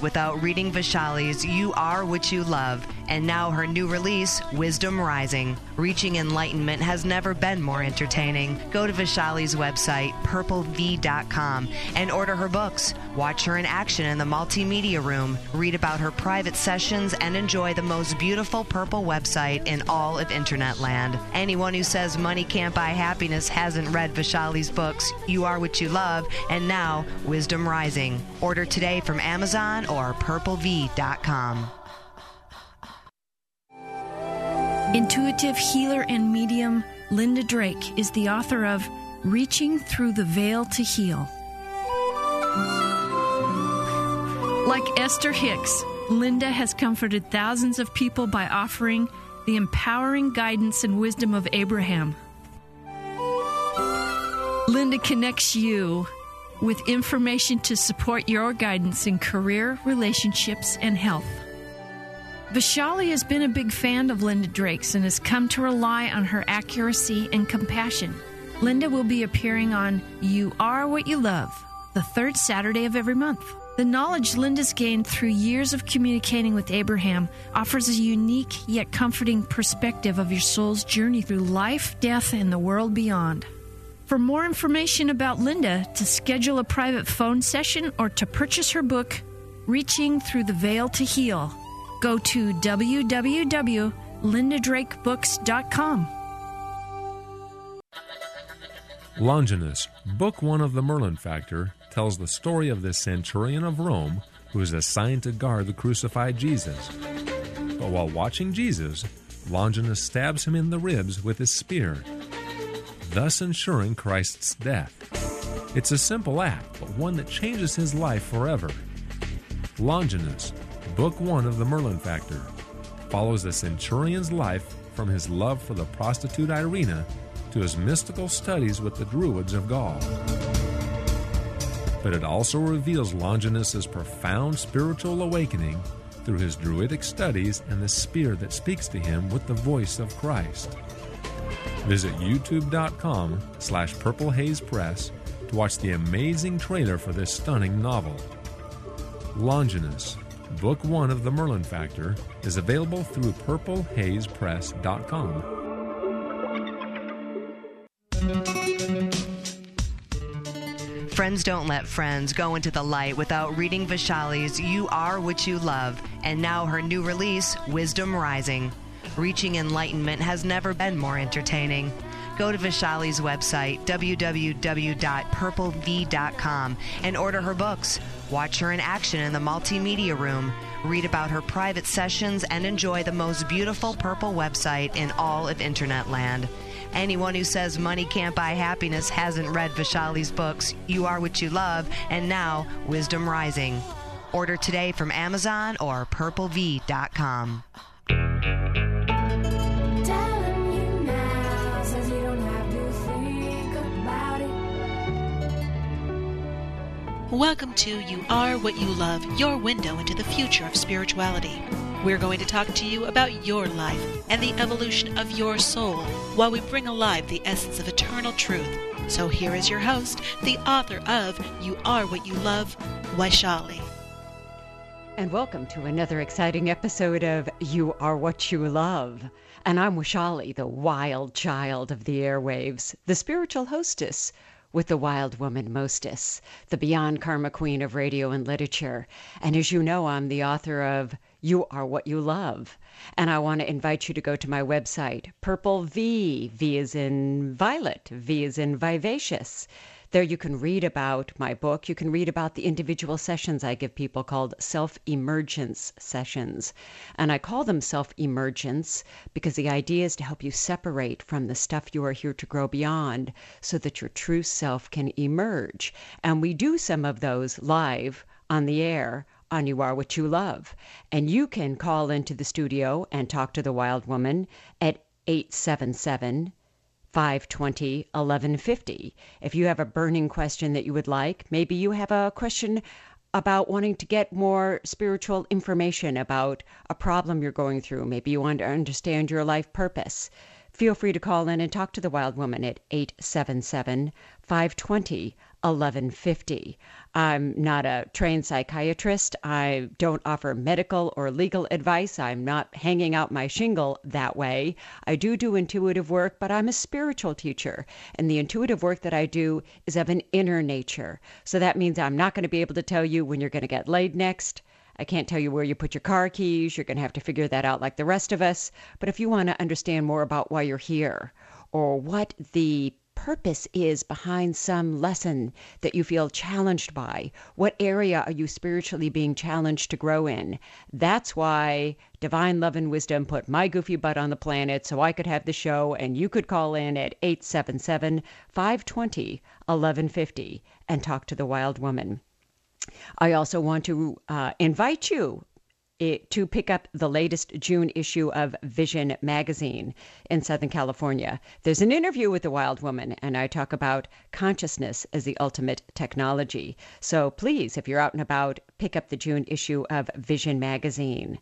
without reading Vaishali's You Are What You Love, and now her new release, Wisdom Rising. Reaching enlightenment has never been more entertaining. Go to Vaishali's website, purplev.com, and order her books. Watch her in action in the multimedia room, read about her private sessions, and enjoy the most beautiful purple website in all of internet land. Anyone who says money can't buy happiness hasn't read Vaishali's books, You Are What You Love, and now Wisdom Rising. Order today from Amazon or purplev.com. Intuitive healer and medium Linda Drake is the author of Reaching Through the Veil to Heal. Like Esther Hicks, Linda has comforted thousands of people by offering the empowering guidance and wisdom of Abraham. Linda connects you with information to support your guidance in career, relationships, and health. Vaishali has been a big fan of Linda Drake's and has come to rely on her accuracy and compassion. Linda will be appearing on You Are What You Love, the third Saturday of every month. The knowledge Linda's gained through years of communicating with Abraham offers a unique yet comforting perspective of your soul's journey through life, death, and the world beyond. For more information about Linda, to schedule a private phone session, or to purchase her book, Reaching Through the Veil to Heal, go to www.lindadrakebooks.com. Longinus, Book One of the Merlin Factor, tells the story of this centurion of Rome who is assigned to guard the crucified Jesus. But while watching Jesus, Longinus stabs him in the ribs with his spear thus ensuring Christ's death. It's a simple act, but one that changes his life forever. Longinus, Book 1 of the Merlin Factor, follows the centurion's life from his love for the prostitute Irena to his mystical studies with the Druids of Gaul. But it also reveals Longinus's profound spiritual awakening through his Druidic studies and the spear that speaks to him with the voice of Christ. Visit youtube.com slash Purple Haze Press to watch the amazing trailer for this stunning novel. Longinus, Book 1 of the Merlin Factor, is available through purplehazepress.com. Friends don't let friends go into the light without reading Vaishali's You Are What You Love, and now her new release, Wisdom Rising. Reaching enlightenment has never been more entertaining. Go to Vaishali's website, www.purplev.com, and order her books. Watch her in action in the multimedia room. Read about her private sessions and enjoy the most beautiful purple website in all of internet land. Anyone who says money can't buy happiness hasn't read Vaishali's books, You Are What You Love, and now Wisdom Rising. Order today from Amazon or purplev.com. Welcome to You Are What You Love, your window into the future of spirituality. We're going to talk to you about your life and the evolution of your soul while we bring alive the essence of eternal truth. So here is your host, the author of You Are What You Love, Vaishali. And welcome to another exciting episode of You Are What You Love. And I'm Vaishali, the wild child of the airwaves, the spiritual hostess with the wild woman mostess, the beyond karma queen of radio and literature. And as you know, I'm the author of You Are What You Love. And I want to invite you to go to my website, Purple V. V is in violet, V is in vivacious. There you can read about my book. You can read about the individual sessions I give people called self emergence sessions. And I call them self emergence because the idea is to help you separate from the stuff you are here to grow beyond so that your true self can emerge. And we do some of those live on the air on You Are What You Love. And you can call into the studio and talk to the wild woman at 877 520 1150. If you have a burning question that you would like, maybe you have a question about wanting to get more spiritual information about a problem you're going through. Maybe you want to understand your life purpose. Feel free to call in and talk to the wild woman at 877 520 1150. I'm not a trained psychiatrist. I don't offer medical or legal advice. I'm not hanging out my shingle that way. I do do intuitive work, but I'm a spiritual teacher. And the intuitive work that I do is of an inner nature. So that means I'm not going to be able to tell you when you're going to get laid next. I can't tell you where you put your car keys. You're going to have to figure that out like the rest of us. But if you want to understand more about why you're here or what the purpose is behind some lesson that you feel challenged by. What area are you spiritually being challenged to grow in? That's why Divine Love and Wisdom put my goofy butt on the planet so I could have the show and you could call in at 877 520 1150 and talk to the wild woman. I also want to uh, invite you it, to pick up the latest June issue of Vision magazine in Southern California. There's an interview with the wild woman, and I talk about consciousness as the ultimate technology. So please, if you're out and about, pick up the June issue of Vision magazine.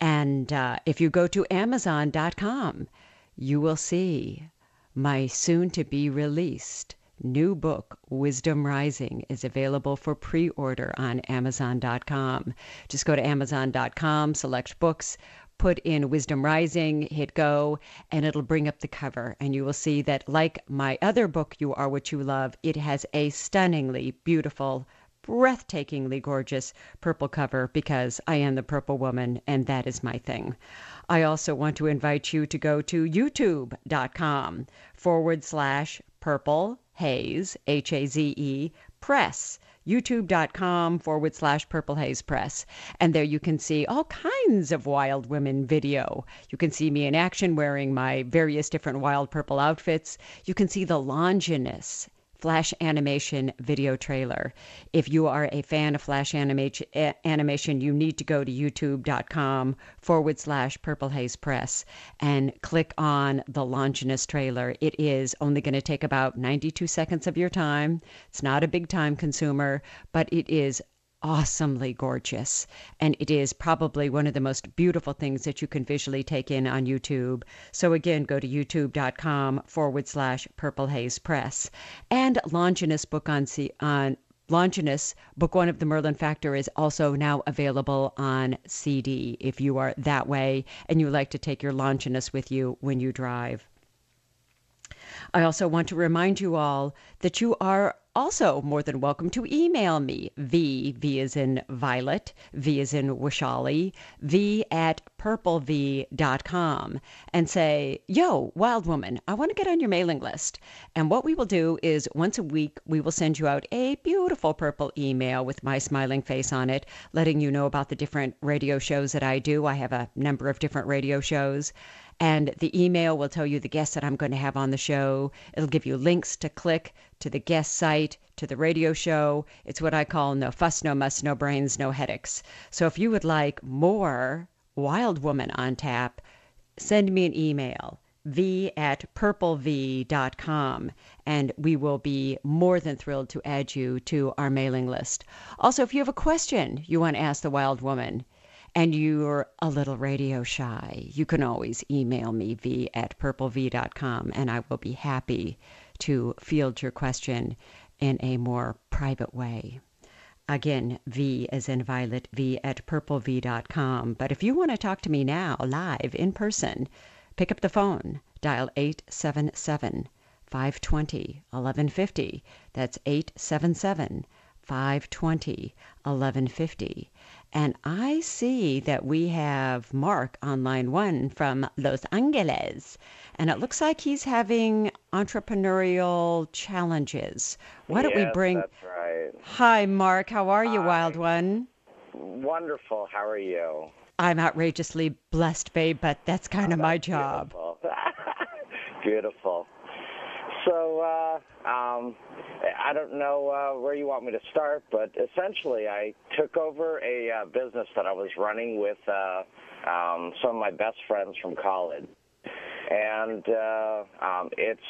And uh, if you go to Amazon.com, you will see my soon to be released new book, Wisdom Rising, is available for pre order on Amazon.com. Just go to Amazon.com, select books, put in Wisdom Rising, hit go, and it'll bring up the cover. And you will see that, like my other book, You Are What You Love, it has a stunningly beautiful breathtakingly gorgeous purple cover because I am the purple woman and that is my thing. I also want to invite you to go to youtube.com forward slash purple haze, H A Z E, press youtube.com forward slash purple haze press. And there you can see all kinds of wild women video. You can see me in action wearing my various different wild purple outfits. You can see the longinus Flash Animation video trailer. If you are a fan of Flash animation, animation you need to go to youtube.com forward slash Purple Haze Press and click on the Longinus trailer. It is only going to take about 92 seconds of your time. It's not a big time consumer, but it is awesomely gorgeous. And it is probably one of the most beautiful things that you can visually take in on YouTube. So again, go to youtube.com forward slash purple haze press. And Longinus book on, on Longinus, Book One of the Merlin Factor, is also now available on CD if you are that way and you like to take your Longinus with you when you drive. I also want to remind you all that you are also more than welcome to email me. V, V is in Violet, V is in Vaishali, V at purplev.com and say, Yo, wild woman, I want to get on your mailing list. And what we will do is once a week, we will send you out a beautiful purple email with my smiling face on it, letting you know about the different radio shows that I do. I have a number of different radio shows. And the email will tell you the guests that I'm going to have on the show. It'll give you links to click to the guest site, to the radio show. It's what I call no fuss, no muss, no brains, no headaches. So if you would like more Wild Woman on tap, send me an email v at purplev.com and we will be more than thrilled to add you to our mailing list. Also, if you have a question you want to ask the wild woman, and you're a little radio shy, you can always email me, v at purplev.com, and I will be happy to field your question in a more private way. Again, V as in Violet, V at purplev.com. But if you want to talk to me now, live, in person, pick up the phone, dial 877 520 1150. That's 877 520 1150. And I see that we have Mark on line one from Los Angeles. And it looks like he's having entrepreneurial challenges. Why don't yes, we bring. That's right. Hi, Mark. How are you, Hi. Wild One? Wonderful. How are you? I'm outrageously blessed, babe, but that's kind of my job. Beautiful. Beautiful. So, uh, um, I don't know uh, where you want me to start, but essentially, I took over a uh, business that I was running with uh, um, some of my best friends from college, and uh, um, it's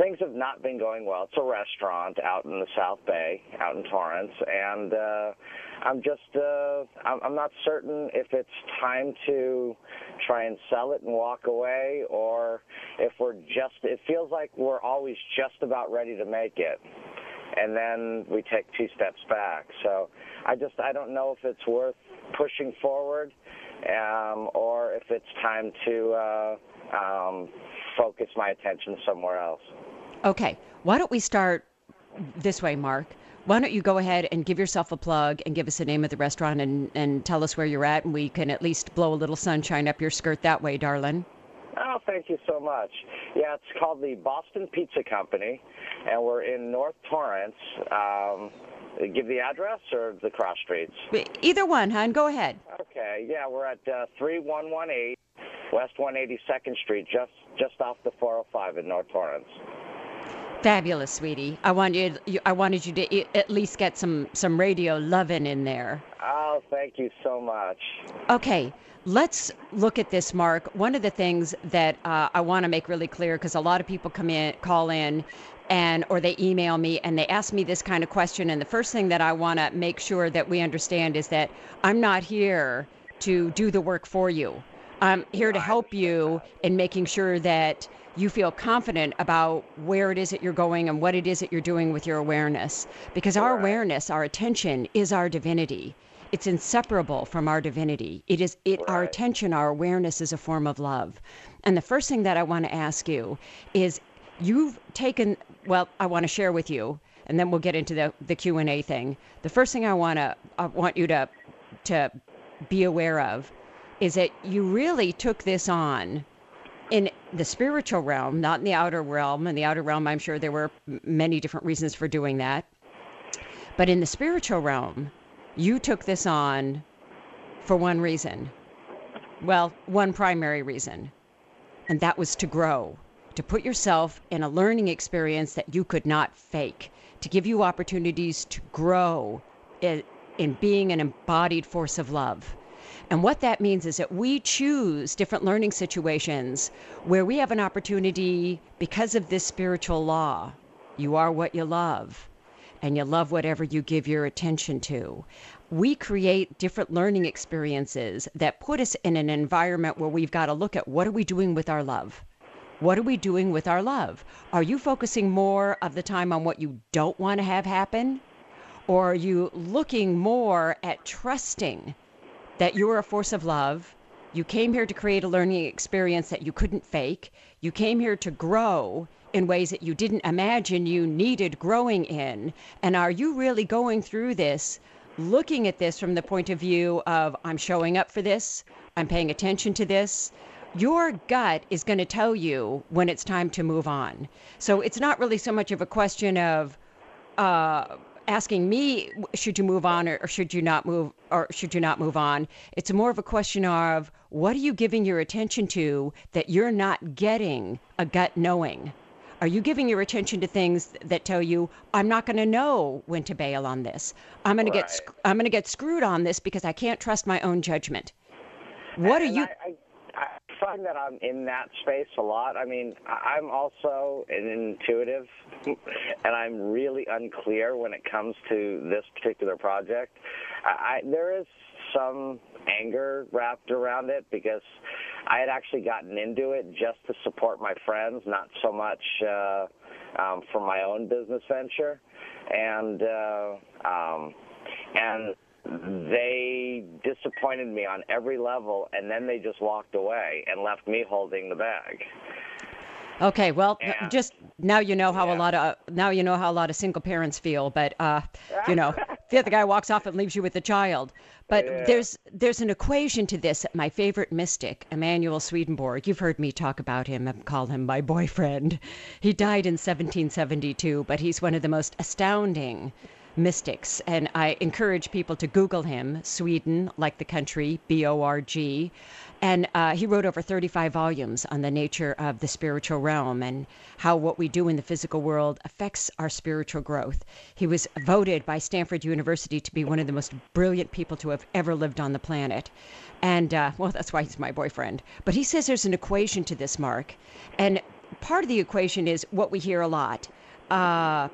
things have not been going well. It's a restaurant out in the South Bay, out in Torrance, and uh, I'm just uh, I'm, not certain if it's time to try and sell it and walk away, or if we're just. It feels like we're always just about ready to make it. and then we take two steps back. So I just I don't know if it's worth pushing forward um, or if it's time to uh, um, focus my attention somewhere else. Okay, why don't we start this way, Mark? Why don't you go ahead and give yourself a plug and give us the name of the restaurant and, and tell us where you're at, and we can at least blow a little sunshine up your skirt that way, darling. Oh, thank you so much. Yeah, it's called the Boston Pizza Company, and we're in North Torrance. Um, give the address or the cross streets? Either one, hon. Go ahead. Okay. Yeah, we're at uh, 3118 West 182nd Street, just just off the 405 in North Torrance. Fabulous, sweetie. I wanted you, I wanted you to at least get some some radio loving in there. Oh, thank you so much. Okay, let's look at this, Mark. One of the things that uh, I want to make really clear, because a lot of people come in, call in, and or they email me and they ask me this kind of question. And the first thing that I want to make sure that we understand is that I'm not here to do the work for you. I'm here to help you in making sure that you feel confident about where it is that you're going and what it is that you're doing with your awareness. Because our awareness, our attention is our divinity. It's inseparable from our divinity. It is it our attention, our awareness is a form of love. And the first thing that I want to ask you is you've taken well, I want to share with you and then we'll get into the the Q&A thing. The first thing I want to I want you to to be aware of is that you really took this on in the spiritual realm, not in the outer realm. In the outer realm, I'm sure there were many different reasons for doing that. But in the spiritual realm, you took this on for one reason. Well, one primary reason, and that was to grow, to put yourself in a learning experience that you could not fake, to give you opportunities to grow in, in being an embodied force of love. And what that means is that we choose different learning situations where we have an opportunity because of this spiritual law. You are what you love, and you love whatever you give your attention to. We create different learning experiences that put us in an environment where we've got to look at what are we doing with our love? What are we doing with our love? Are you focusing more of the time on what you don't want to have happen? Or are you looking more at trusting that you are a force of love. You came here to create a learning experience that you couldn't fake. You came here to grow in ways that you didn't imagine you needed growing in. And are you really going through this, looking at this from the point of view of, I'm showing up for this, I'm paying attention to this? Your gut is going to tell you when it's time to move on. So it's not really so much of a question of, uh, asking me should you move on or, or, should you not move or should you not move on it's more of a question of what are you giving your attention to that you're not getting a gut knowing are you giving your attention to things that tell you i'm not going to know when to bail on this i'm going right. to get i'm going to get screwed on this because i can't trust my own judgment what and are you I, I find that I'm in that space a lot. I mean, I'm also an intuitive, and I'm really unclear when it comes to this particular project. I, there is some anger wrapped around it because I had actually gotten into it just to support my friends, not so much uh, um, for my own business venture, and uh, um, and they disappointed me on every level, and then they just walked away and left me holding the bag. Okay, well, and, just now you know how yeah. a lot of now you know how a lot of single parents feel, but uh, you know, the other guy walks off and leaves you with the child. But yeah. there's there's an equation to this. My favorite mystic, Emanuel Swedenborg. You've heard me talk about him and call him my boyfriend. He died in 1772, but he's one of the most astounding mystics. And I encourage people to Google him, Sweden, like the country, B O R G. And uh, he wrote over 35 volumes on the nature of the spiritual realm and how what we do in the physical world affects our spiritual growth. He was voted by Stanford University to be one of the most brilliant people to have ever lived on the planet. And, uh, well, that's why he's my boyfriend. But he says there's an equation to this, Mark. And part of the equation is what we hear a lot. Uh,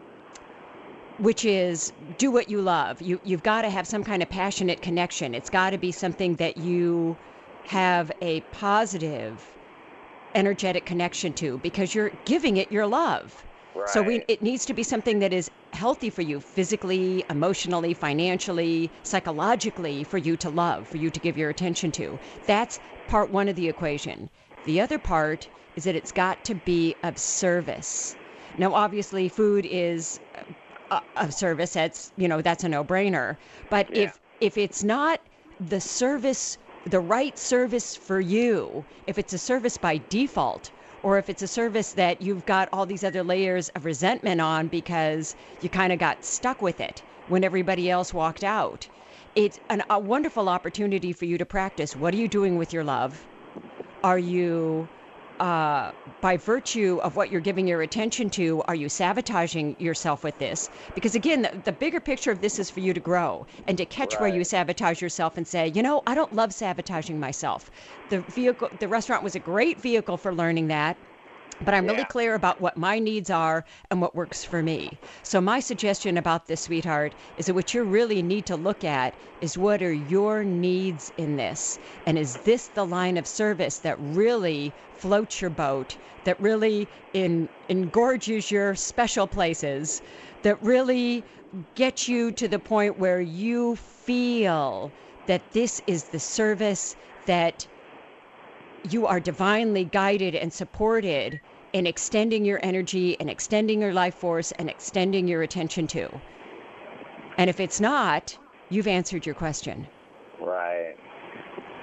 which is do what you love. You you've got to have some kind of passionate connection. It's got to be something that you have a positive energetic connection to because you're giving it your love. Right. So we, it needs to be something that is healthy for you physically, emotionally, financially, psychologically for you to love, for you to give your attention to. That's part one of the equation. The other part is that it's got to be of service. Now, obviously, food is of service. That's you know that's a no-brainer. But Yeah. if if it's not the service, the right service for you, if it's a service by default, or if it's a service that you've got all these other layers of resentment on because you kind of got stuck with it when everybody else walked out, it's an, a wonderful opportunity for you to practice. What are you doing with your love? Are you uh, by virtue of what you're giving your attention to, are you sabotaging yourself with this? Because again, the, the bigger picture of this is for you to grow and to catch where you sabotage yourself and say, you know, I don't love sabotaging myself. The vehicle, the restaurant was a great vehicle for learning that. But I'm really Yeah. clear about what my needs are and what works for me. So, my suggestion about this, sweetheart, is that what you really need to look at is what are your needs in this? And is this the line of service that really floats your boat, that really in, engorges your special places, that really gets you to the point where you feel that this is the service that you are divinely guided and supported in extending your energy and extending your life force and extending your attention to. And if it's not, you've answered your question. Right.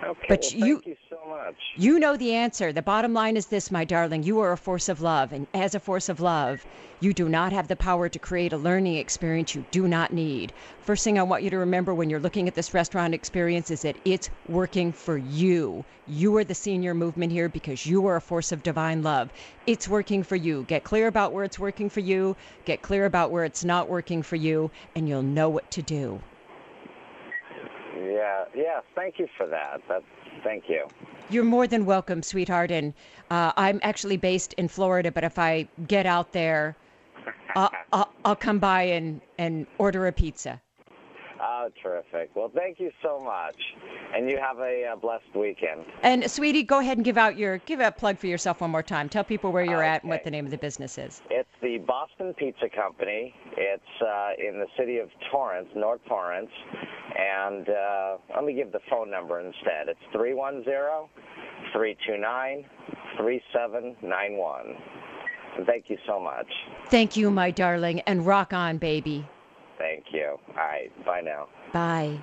Okay. But well, you- you much. You know the answer. The bottom line is this, my darling. You are a force of love. And as a force of love, you do not have the power to create a learning experience you do not need. First thing I want you to remember when you're looking at this restaurant experience is that it's working for you. You are the senior movement here because you are a force of divine love. It's working for you. Get clear about where it's working for you, get clear about where it's not working for you, and you'll know what to do. Yeah. Yeah. Thank you for that. That. Thank you. You're more than welcome, sweetheart. And uh, I'm actually based in Florida, but if I get out there, I'll, I'll, I'll come by and, and order a pizza. Oh, terrific. Well, thank you so much, and you have a uh, blessed weekend. And sweetie, go ahead and give out your give a plug for yourself one more time. Tell people where you're at and what the name of the business is. It's the Boston Pizza Company. It's uh, in the city of Torrance, North Torrance, and uh, let me give the phone number instead. It's 310-329-3791. Thank you so much. Thank you, my darling, and rock on, baby. Thank you. All right. Bye now. Bye.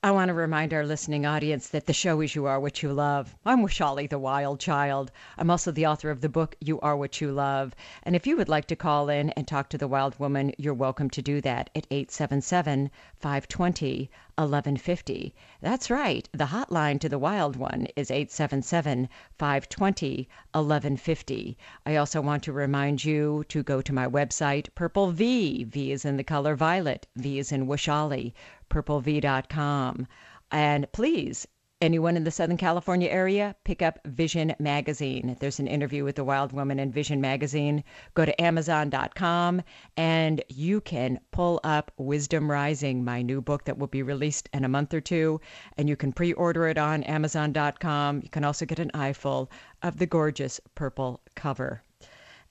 I want to remind our listening audience that the show is You Are What You Love. I'm Vaishali, the Wild Child. I'm also the author of the book You Are What You Love. And if you would like to call in and talk to the Wild Woman, you're welcome to do that at 877 520 1150. That's right. The hotline to the Wild One is 877 520 1150. I also want to remind you to go to my website, Purple V. V is in the color violet, V is in Vaishali, purplev.com. And please, anyone in the Southern California area, pick up Vision Magazine. There's an interview with the Wild Woman in Vision Magazine. Go to Amazon.com and you can pull up Wisdom Rising, my new book that will be released in a month or two. And you can pre order it on Amazon.com. You can also get an eyeful of the gorgeous purple cover.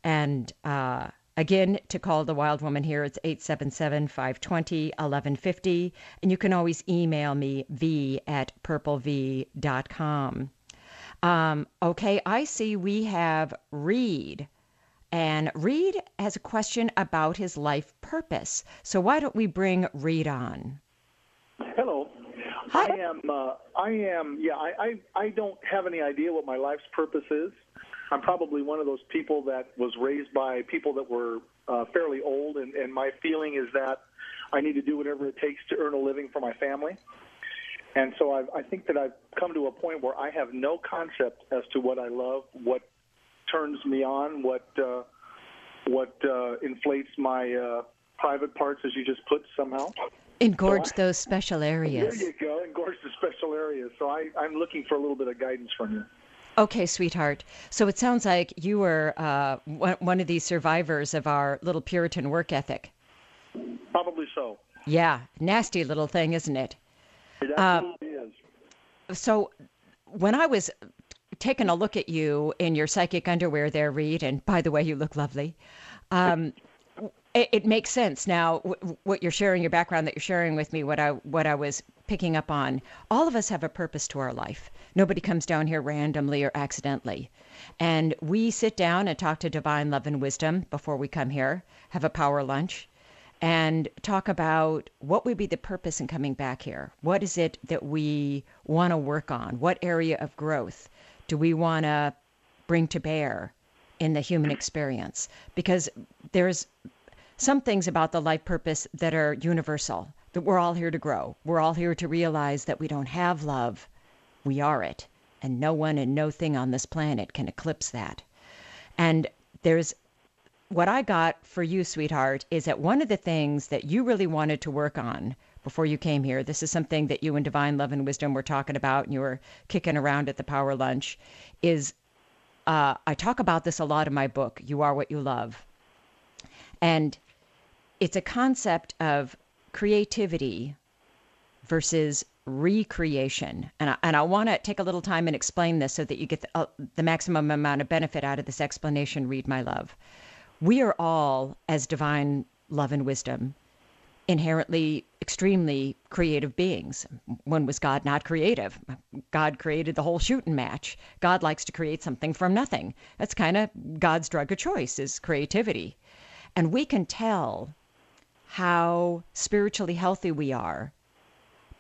And uh, again, to call the Wild Woman here, it's 877 520 1150. And you can always email me, v at purplev.com. Um, okay, I see we have Reed. And Reed has a question about his life purpose. So why don't we bring Reed on? Hello. Hi. I am. Uh, I am. Yeah. I, I. I don't have any idea what my life's purpose is. I'm probably one of those people that was raised by people that were uh, fairly old, and, and my feeling is that I need to do whatever it takes to earn a living for my family. And so I've, I think that I've come to a point where I have no concept as to what I love, what turns me on, what uh, what uh, inflates my uh, private parts, as you just put somehow. Engorge those special areas. There you go, engorge the special areas. So I, I'm looking for a little bit of guidance from you. Okay, sweetheart. So it sounds like you were uh, one of these survivors of our little Puritan work ethic. Probably so. Yeah, nasty little thing, isn't it? It Um, absolutely is. So when I was taking a look at you in your psychic underwear there, Reed, and by the way, you look lovely. Um, it, it makes sense now. W- what you're sharing, your background that you're sharing with me, what I what I was picking up on. All of us have a purpose to our life. Nobody comes down here randomly or accidentally. And we sit down and talk to divine love and wisdom before we come here, have a power lunch, and talk about what would be the purpose in coming back here. What is it that we want to work on? What area of growth do we want to bring to bear in the human experience? Because there's some things about the life purpose that are universal, that we're all here to grow. We're all here to realize that we don't have love, we are it. And no one and no thing on this planet can eclipse that. And there's what I got for you, sweetheart, is that one of the things that you really wanted to work on before you came here, this is something that you and Divine Love and Wisdom were talking about and you were kicking around at the power lunch, is uh, I talk about this a lot in my book, You Are What You Love. And it's a concept of creativity versus recreation. And I, and I want to take a little time and explain this so that you get the, uh, the maximum amount of benefit out of this explanation. Reed my love. We are all, as divine love and wisdom, inherently extremely creative beings. When was God not creative? God created the whole shooting match. God likes to create something from nothing. That's kind of God's drug of choice is creativity. And we can tell how spiritually healthy we are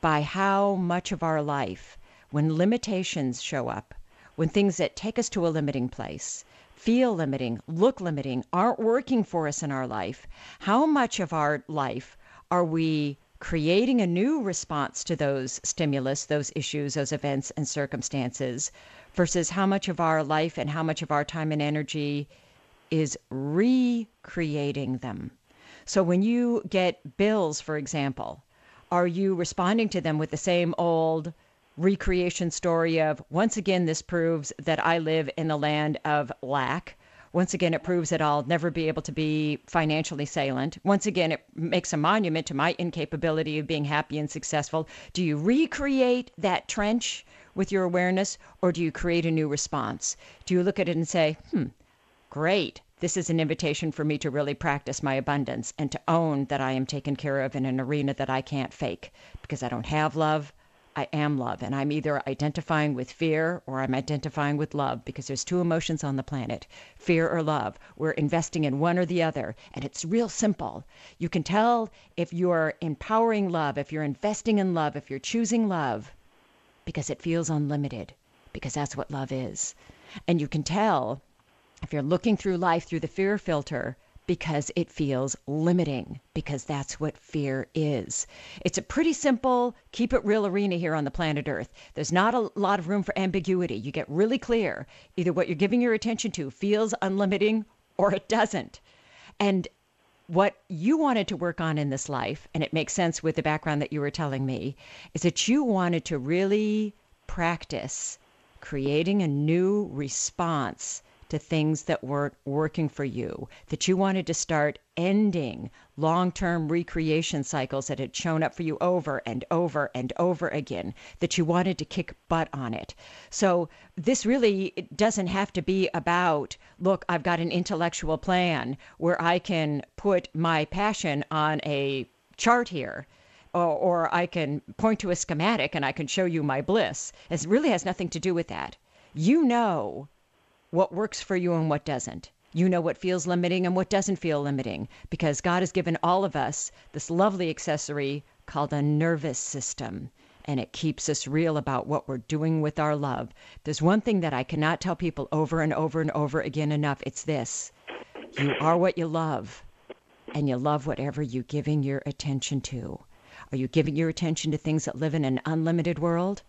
by how much of our life, when limitations show up, when things that take us to a limiting place, feel limiting, look limiting, aren't working for us in our life, how much of our life are we creating a new response to those stimulus, those issues, those events and circumstances, versus how much of our life and how much of our time and energy is recreating them. So when you get bills, for example, are you responding to them with the same old recreation story of once again this proves that I live in the land of lack? Once again, it proves that I'll never be able to be financially salient. Once again, it makes a monument to my incapability of being happy and successful. Do you recreate that trench with your awareness, or do you create a new response? Do you look at it and say, hmm, great, this is an invitation for me to really practice my abundance and to own that I am taken care of in an arena that I can't fake because I don't have love. I am love. And I'm either identifying with fear or I'm identifying with love because there's two emotions on the planet fear or love. We're investing in one or the other. And it's real simple. You can tell if you're empowering love, if you're investing in love, if you're choosing love because it feels unlimited, because that's what love is. And you can tell if you're looking through life through the fear filter, because it feels limiting, because that's what fear is. It's a pretty simple, keep it real arena here on the planet Earth. There's not a lot of room for ambiguity. You get really clear. Either what you're giving your attention to feels unlimiting or it doesn't. And what you wanted to work on in this life, and it makes sense with the background that you were telling me, is that you wanted to really practice creating a new response to things that weren't working for you, that you wanted to start ending long term recreation cycles that had shown up for you over and over and over again, that you wanted to kick butt on it. So, this really doesn't have to be about, look, I've got an intellectual plan where I can put my passion on a chart here. Or, or I can point to a schematic and I can show you my bliss. It really has nothing to do with that. You know what works for you and what doesn't. You know what feels limiting and what doesn't feel limiting because God has given all of us this lovely accessory called a nervous system. And it keeps us real about what we're doing with our love. There's one thing that I cannot tell people over and over and over again enough it's this you are what you love, and you love whatever you're giving your attention to. Are you giving your attention to things that live in an unlimited world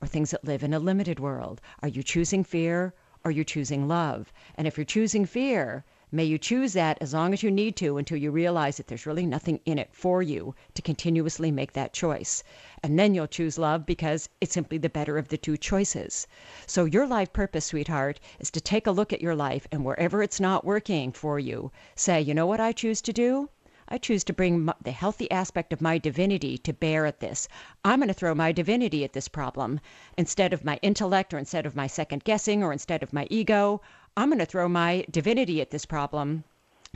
or things that live in a limited world? Are you choosing fear or you're choosing love. And if you're choosing fear, may you choose that as long as you need to until you realize that there's really nothing in it for you to continuously make that choice. And then you'll choose love because it's simply the better of the two choices. So, your life purpose, sweetheart, is to take a look at your life and wherever it's not working for you, say, you know what I choose to do? I choose to bring the healthy aspect of my divinity to bear at this. I'm going to throw my divinity at this problem. Instead of my intellect or instead of my second guessing or instead of my ego, I'm going to throw my divinity at this problem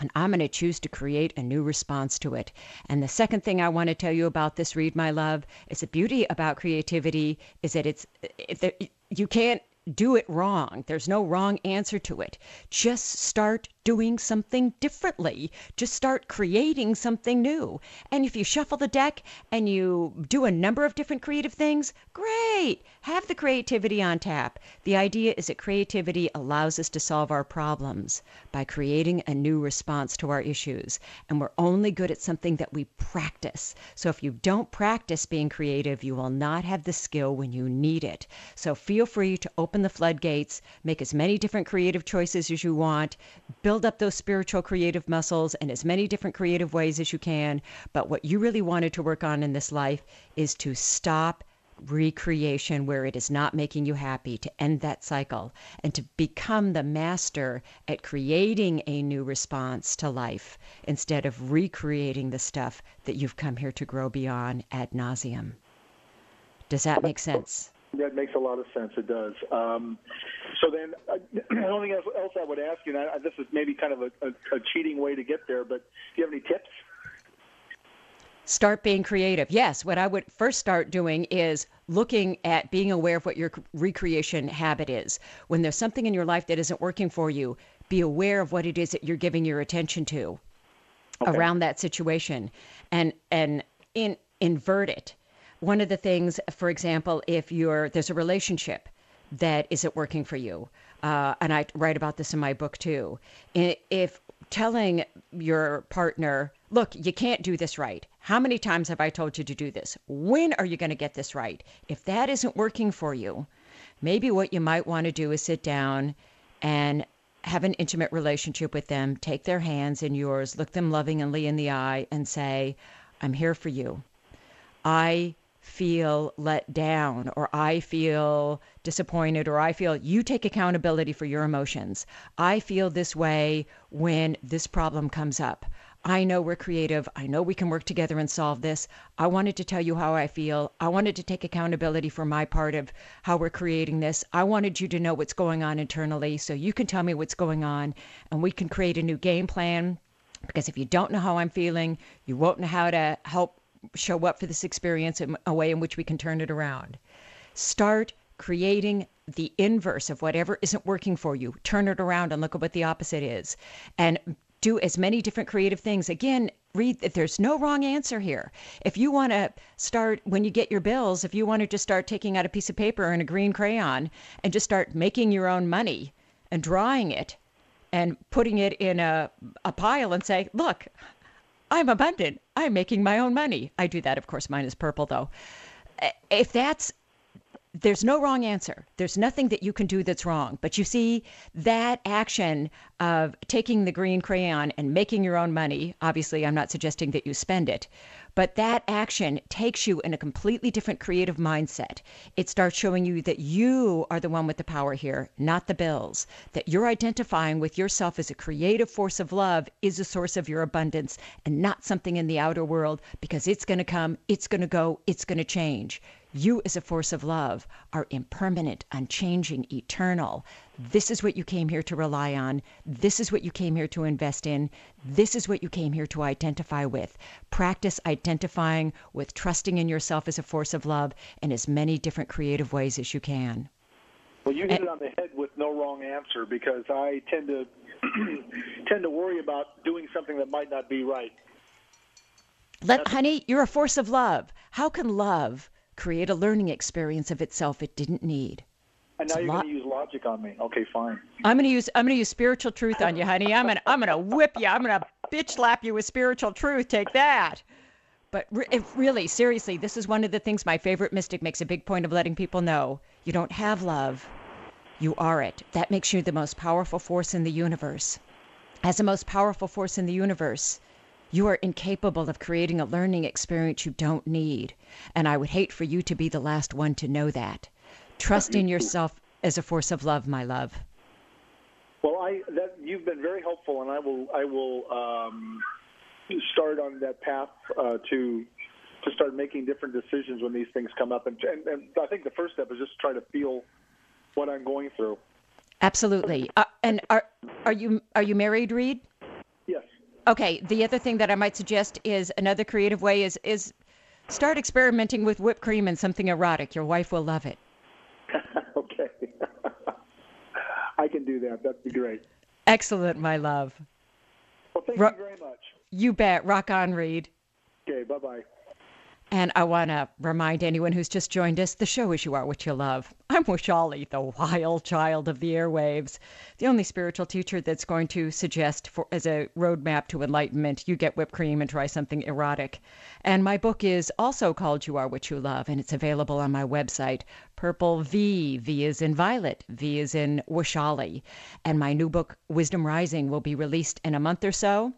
and I'm going to choose to create a new response to it. And the second thing I want to tell you about this Reed, my love, is the beauty about creativity is that it's it, you can't do it wrong. There's no wrong answer to it. Just start doing something differently. Just start creating something new. And if you shuffle the deck and you do a number of different creative things, great. Have the creativity on tap. The idea is that creativity allows us to solve our problems by creating a new response to our issues. And we're only good at something that we practice. So if you don't practice being creative, you will not have the skill when you need it. So feel free to open the floodgates, make as many different creative choices as you want, build build up those spiritual creative muscles in as many different creative ways as you can. But what you really wanted to work on in this life is to stop recreation where it is not making you happy, to end that cycle, and to become the master at creating a new response to life instead of recreating the stuff that you've come here to grow beyond ad nauseum. Does that make sense? That makes a lot of sense. It does. Um, so then, uh, the only thing else I would ask you, and I, this is maybe kind of a, a, a cheating way to get there, but do you have any tips? Start being creative. Yes, what I would first start doing is looking at being aware of what your recreation habit is. When there's something in your life that isn't working for you, be aware of what it is that you're giving your attention to okay. around that situation and and in invert it one of the things, for example, if you're there's a relationship that isn't working for you, uh, and I write about this in my book too. If telling your partner, look, you can't do this right. How many times have I told you to do this? When are you going to get this right? If that isn't working for you, maybe what you might want to do is sit down and have an intimate relationship with them, take their hands in yours, look them lovingly in the eye, and say, I'm here for you. I feel let down or I feel disappointed or I feel you take accountability for your emotions. I feel this way when this problem comes up. I know we're creative. I know we can work together and solve this. I wanted to tell you how I feel. I wanted to take accountability for my part of how we're creating this. I wanted you to know what's going on internally so you can tell me what's going on and we can create a new game plan. Because if you don't know how I'm feeling, you won't know how to help show up for this experience in a way in which we can turn it around. Start creating the inverse of whatever isn't working for you. Turn it around and look at what the opposite is. And do as many different creative things. Again, Reed there's no wrong answer here. If you want to start when you get your bills, if you want to just start taking out a piece of paper and a green crayon and just start making your own money and drawing it and putting it in a, a pile and say, look, I'm abundant. I'm making my own money. I do that, of course. Mine is purple, though. If that's there's no wrong answer. There's nothing that you can do that's wrong. But you see, that action of taking the green crayon and making your own money, obviously, I'm not suggesting that you spend it, but that action takes you in a completely different creative mindset. It starts showing you that you are the one with the power here, not the bills. That you're identifying with yourself as a creative force of love is a source of your abundance and not something in the outer world because it's going to come, it's going to go, it's going to change. You, as a force of love, are impermanent, unchanging, eternal. This is what you came here to rely on. This is what you came here to invest in. This is what you came here to identify with. Practice identifying with trusting in yourself as a force of love in as many different creative ways as you can. Well, you hit it on the head with no wrong answer because I tend to tend to worry about doing something that might not be right. Let, honey, you're a force of love. How can love create a learning experience of itself it didn't need. And now you're lo- going to use logic on me. Okay, fine. I'm going to use I'm going to use spiritual truth on you, honey. I'm going to I'm going to whip you. I'm going to bitch slap you with spiritual truth. Take that. But re- really, seriously, this is one of the things my favorite mystic makes a big point of letting people know. You don't have love. You are it. That makes you the most powerful force in the universe. As the most powerful force in the universe, you are incapable of creating a learning experience you don't need. And I would hate for you to be the last one to know that. Trust in yourself as a force of love, my love. Well, I that you've been very helpful, and I will I will um, start on that path uh, to to start making different decisions when these things come up. And, and, and I think the first step is just try to feel what I'm going through. Absolutely. Uh, and are are you are you married, Reed? Okay, the other thing that I might suggest is another creative way is is start experimenting with whipped cream and something erotic. Your wife will love it. okay. I can do that. That'd be great. Excellent, my love. Well, thank Ro- you very much. You bet. Rock on, Reed. Okay, bye bye. And I want to remind anyone who's just joined us the show is You Are What You Love. I'm Vaishali, the wild child of the airwaves, the only spiritual teacher that's going to suggest, for, as a roadmap to enlightenment, you get whipped cream and try something erotic. And my book is also called You Are What You Love, and it's available on my website, Purple V. V is in Violet, V is in Vaishali. And my new book, Wisdom Rising, will be released in a month or so.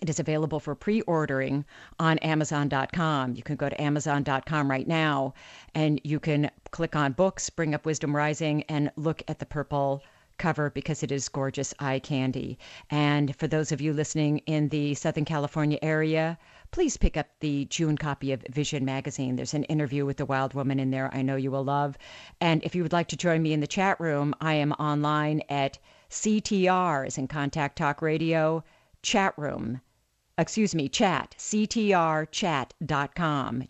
It is available for pre ordering on Amazon.com. You can go to Amazon.com right now and you can click on books, bring up Wisdom Rising, and look at the purple cover because it is gorgeous eye candy. And for those of you listening in the Southern California area, please pick up the June copy of Vision Magazine. There's an interview with the wild woman in there I know you will love. And if you would like to join me in the chat room, I am online at CTR, as in Contact Talk Radio chat room. Excuse me, chat, ctrchat.com.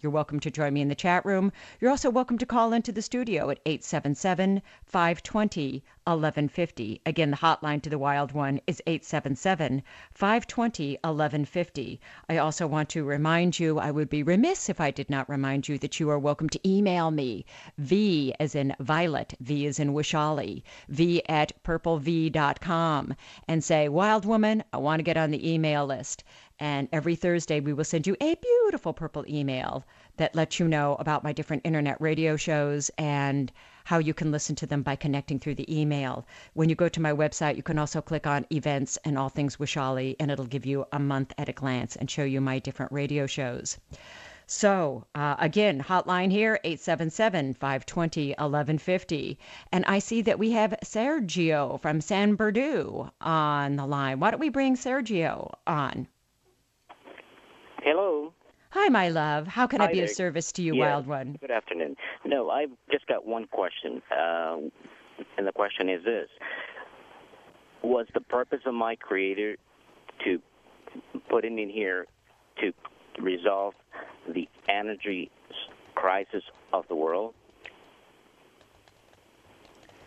You're welcome to join me in the chat room. You're also welcome to call into the studio at 877 520 1150. Again, the hotline to the wild one is 877 520 1150. I also want to remind you, I would be remiss if I did not remind you that you are welcome to email me, V as in Violet, V as in Vaishali, V at purplev.com, and say, Wild Woman, I want to get on the email list. And every Thursday, we will send you a beautiful purple email that lets you know about my different internet radio shows and how you can listen to them by connecting through the email. When you go to my website, you can also click on events and all things Vaishali, and it'll give you a month at a glance and show you my different radio shows. So, uh, again, hotline here, 877 520 1150. And I see that we have Sergio from San Bernardino on the line. Why don't we bring Sergio on? Hello. Hi, my love. How can I Hi be of service to you, Yes. wild one? Good afternoon. No, I've just got one question, uh, and the question is this: Was the purpose of my Creator to put it in here to resolve the energy crisis of the world?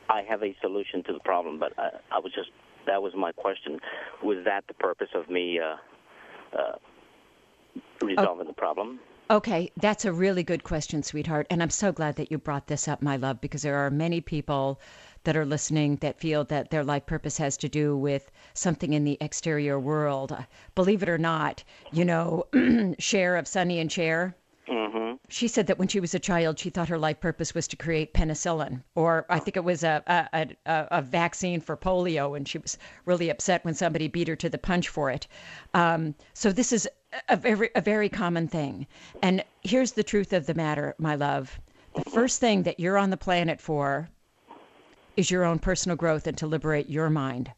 I have a solution to the problem, but I, I was just that was my question. Was that the purpose of me uh, uh, resolving the problem? Okay, that's a really good question, sweetheart. And I'm so glad that you brought this up, my love, because there are many people that are listening that feel that their life purpose has to do with something in the exterior world. Believe it or not, you know, Cher of Sonny and Cher. Mm-hmm. She said that when she was a child, she thought her life purpose was to create penicillin, or I think it was a a, a, a vaccine for polio, and she was really upset when somebody beat her to the punch for it. Um, so this is a very a very common thing. And here's the truth of the matter, my love. The first thing that you're on the planet for is your own personal growth and to liberate your mind.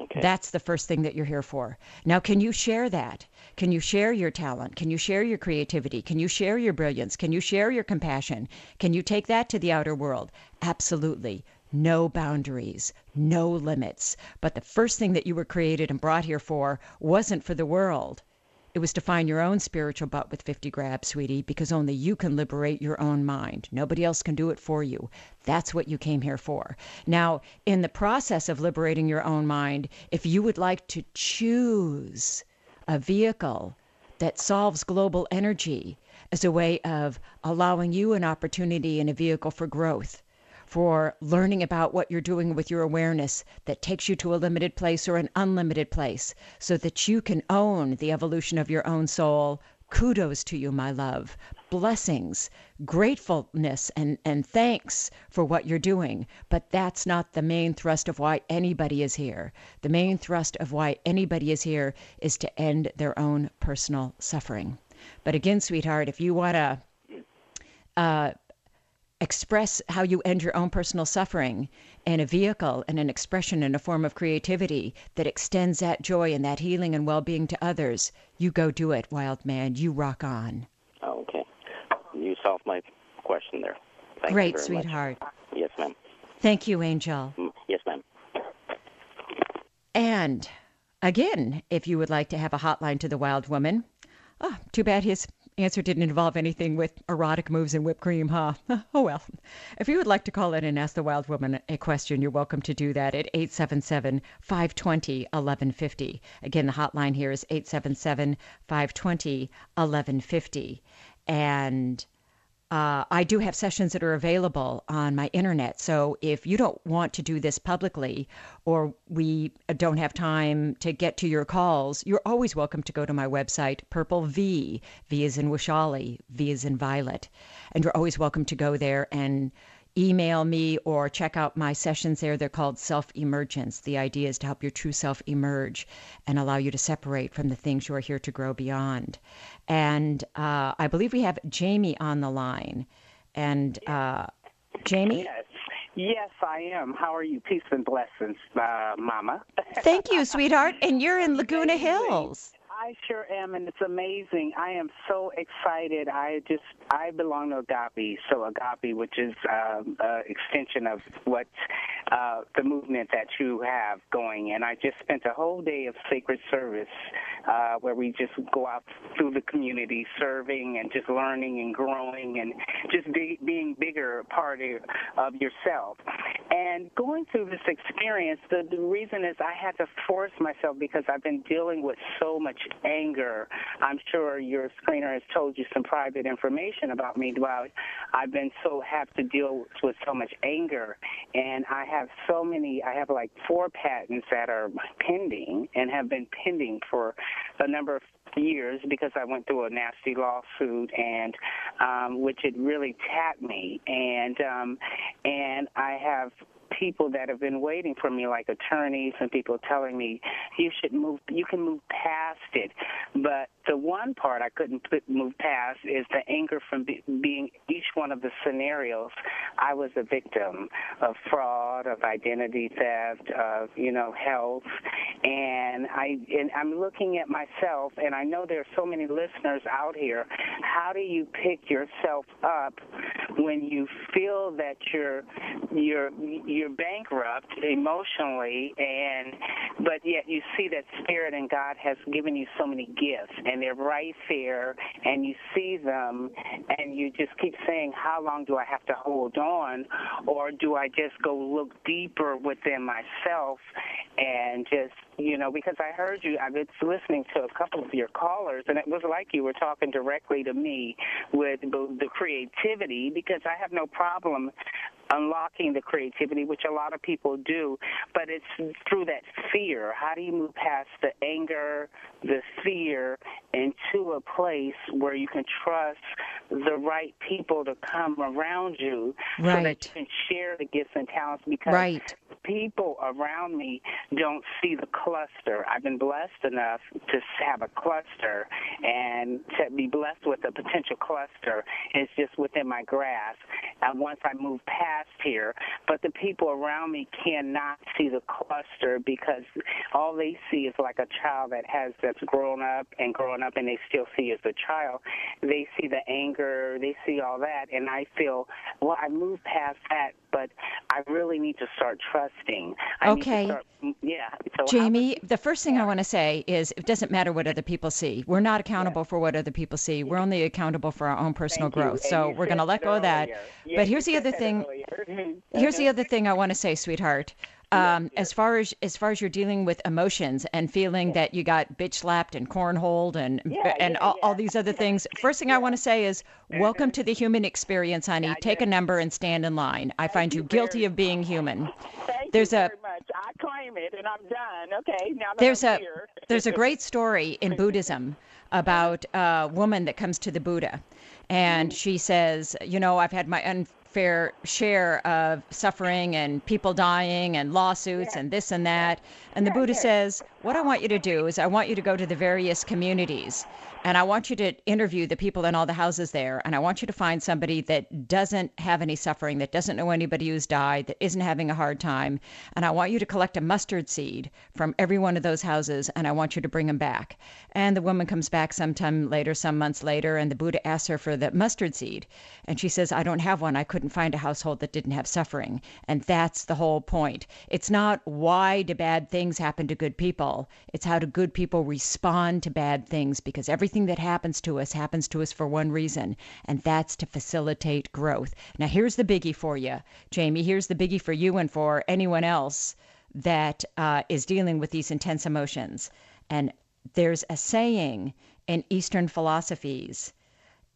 Okay. That's the first thing that you're here for. Now, can you share that? Can you share your talent? Can you share your creativity? Can you share your brilliance? Can you share your compassion? Can you take that to the outer world? Absolutely. No boundaries, no limits. But the first thing that you were created and brought here for wasn't for the world. It was to find your own spiritual butt with 50 grabs, sweetie, because only you can liberate your own mind. Nobody else can do it for you. That's what you came here for. Now, in the process of liberating your own mind, if you would like to choose a vehicle that solves global energy as a way of allowing you an opportunity and a vehicle for growth, for learning about what you're doing with your awareness that takes you to a limited place or an unlimited place so that you can own the evolution of your own soul. Kudos to you, my love. Blessings, gratefulness, and, and thanks for what you're doing. But that's not the main thrust of why anybody is here. The main thrust of why anybody is here is to end their own personal suffering. But again, sweetheart, if you want to uh, express how you end your own personal suffering in a vehicle and an expression in a form of creativity that extends that joy and that healing and well-being to others you go do it wild man you rock on Oh, okay. You solved my question there. Thank you great sweetheart Much. Yes, ma'am. thank you angel Mm, Yes, ma'am. and Again, if you would like to have a hotline to the Wild Woman, oh, too bad his answer didn't involve anything with erotic moves and whipped cream, huh? Oh well. If you would like to call in and ask the Wild Woman a question, you're welcome to do that at 877 520 1150. Again, the hotline here is 877 520 1150. And uh, I do have sessions that are available on my internet. So if you don't want to do this publicly or we don't have time to get to your calls, you're always welcome to go to my website, Purple V. V is in Vaishali, V is in Violet. And you're always welcome to go there and email me or check out my sessions there. They're called Self Emergence. The idea is to help your true self emerge and allow you to separate from the things you are here to grow beyond. And uh, I believe we have Jamie on the line. And uh, Jamie? Yes. Yes, I am. How are you? Peace and blessings, uh, Mama. Thank you, sweetheart. And you're in Laguna Hills. I sure am, and it's amazing. I am so excited. I just I belong to Agape, so Agape, which is um, extension of what uh, the movement that you have going, and I just spent a whole day of sacred service uh, where we just go out through the community, serving and just learning and growing, and just be, being bigger part of, of yourself. And going through this experience, the, the reason is I had to force myself because I've been dealing with so much anger. I'm sure your screener has told you some private information about me. Well, I've been so have to deal with so much anger, and I have so many. I have like four patents that are pending and have been pending for a number of years because I went through a nasty lawsuit and um which it really tapped me and um and I have people that have been waiting for me, like attorneys and people telling me you should move, you can move past it. But the one part I couldn't move past is the anger from be, being each one of the scenarios. I was a victim of fraud, of identity theft, of you know health, and I and I'm looking at myself, and I know there are so many listeners out here. How do you pick yourself up when you feel that you're you're you're bankrupt emotionally, and but yet you see that spirit and God has given you so many gifts, and they're right there, and you see them, and you just keep saying, how long do I have to hold on, or do I just go look deeper within myself? And just you know, because I heard you, I was listening to a couple of your callers, and it was like you were talking directly to me with the creativity, because I have no problem unlocking the creativity, which a lot of people do, but it's through that fear. How do you move past the anger, the fear, into a place where you can trust the right people to come around you right. so that you can share the gifts and talents because right. people around me don't see the cluster. I've been blessed enough to have a cluster and to be blessed with a potential cluster It's just within my grasp. And once I move past here, but the people around me cannot see the cluster because all they see is like a child that has that's grown up and grown up and they still see as a child. They see the anger, they see all that, and I feel well. I moved past that, but I really need to start trusting. I okay. Start, yeah. So Jamie, the first thing I want to say is it doesn't matter what other people see. We're not accountable yeah. for what other people see. We're only accountable for our own personal Thank growth. You. So we're going to let go of that. Yeah, but here's the other thing. here's the other thing I want to say, sweetheart. Um, as far as as far as you're dealing with emotions and feeling that you got bitch slapped and cornholed and and all, all, these other things, first thing I want to say is welcome to the human experience, honey. Take a number and stand in line. I find you guilty of being human. Thank there's you a very much. I claim it, and I'm done. Okay, now there's I'm a here. there's a great story in Buddhism about a woman that comes to the Buddha, and she says, you know, I've had my unfair share of suffering and people dying and lawsuits and this and that. And the Buddha says, what I want you to do is I want you to go to the various communities and I want you to interview the people in all the houses there, and I want you to find somebody that doesn't have any suffering, that doesn't know anybody who's died, that isn't having a hard time, and I want you to collect a mustard seed from every one of those houses, and I want you to bring them back. And the woman comes back sometime later, some months later, and the Buddha asks her for the mustard seed, and she says, "I don't have one. I couldn't find a household that didn't have suffering." And that's the whole point. It's not why do bad things happen to good people. It's how do good people respond to bad things because everything that happens to us happens to us for one reason, and that's to facilitate growth. Now, here's the biggie for you, Jamie. Here's the biggie for you and for anyone else that uh, is dealing with these intense emotions. And there's a saying in Eastern philosophies,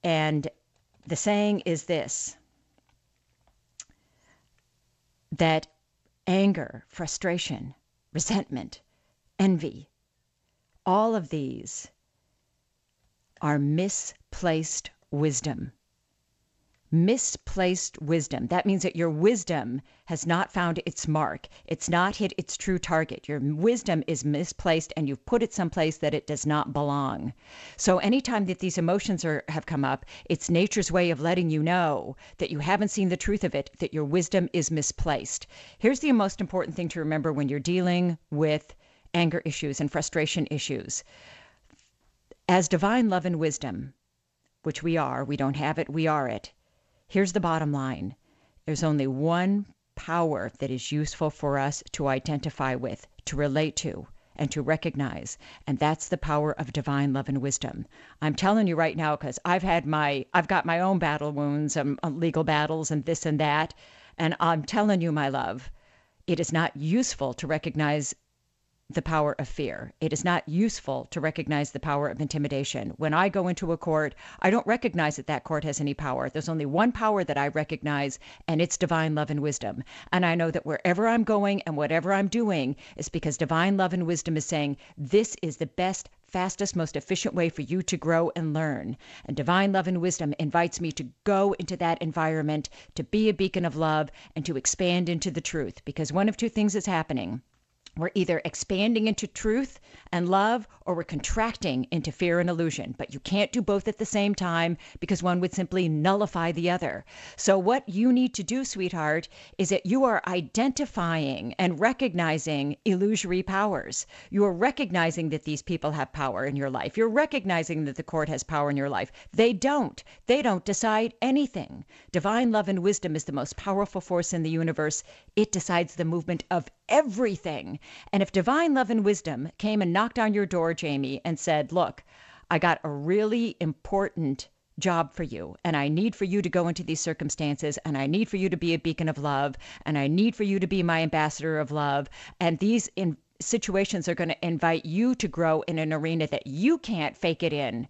and the saying is this that anger, frustration, resentment, envy, all of these are misplaced wisdom. Misplaced wisdom. That means that your wisdom has not found its mark. It's not hit its true target. Your wisdom is misplaced and you've put it someplace that it does not belong. So anytime that these emotions are, have come up, it's nature's way of letting you know that you haven't seen the truth of it, that your wisdom is misplaced. Here's the most important thing to remember when you're dealing with anger issues and frustration issues. As divine love and wisdom, which we are, we don't have it, we are it. Here's the bottom line there's only one power that is useful for us to identify with, to relate to, and to recognize, and that's the power of divine love and wisdom. I'm telling you right now because I've had my, I've got my own battle wounds, and um, legal battles, and this and that, and I'm telling you, my love, it is not useful to recognize the power of fear. It is not useful to recognize the power of intimidation. When I go into a court, I don't recognize that that court has any power. There's only one power that I recognize, and it's divine love and wisdom. And I know that wherever I'm going and whatever I'm doing is because divine love and wisdom is saying, this is the best, fastest, most efficient way for you to grow and learn. And divine love and wisdom invites me to go into that environment, to be a beacon of love, and to expand into the truth. Because one of two things is happening we're either expanding into truth and love or we're contracting into fear and illusion. But you can't do both at the same time because one would simply nullify the other. So, what you need to do, sweetheart, is that you are identifying and recognizing illusory powers. You are recognizing that these people have power in your life. You're recognizing that the court has power in your life. They don't. They don't decide anything. Divine love and wisdom is the most powerful force in the universe. It decides the movement of everything. And if divine love and wisdom came and knocked on your door, Jamie, and said, Look, I got a really important job for you and I need for you to go into these circumstances and I need for you to be a beacon of love and I need for you to be my ambassador of love and these in situations are going to invite you to grow in an arena that you can't fake it in.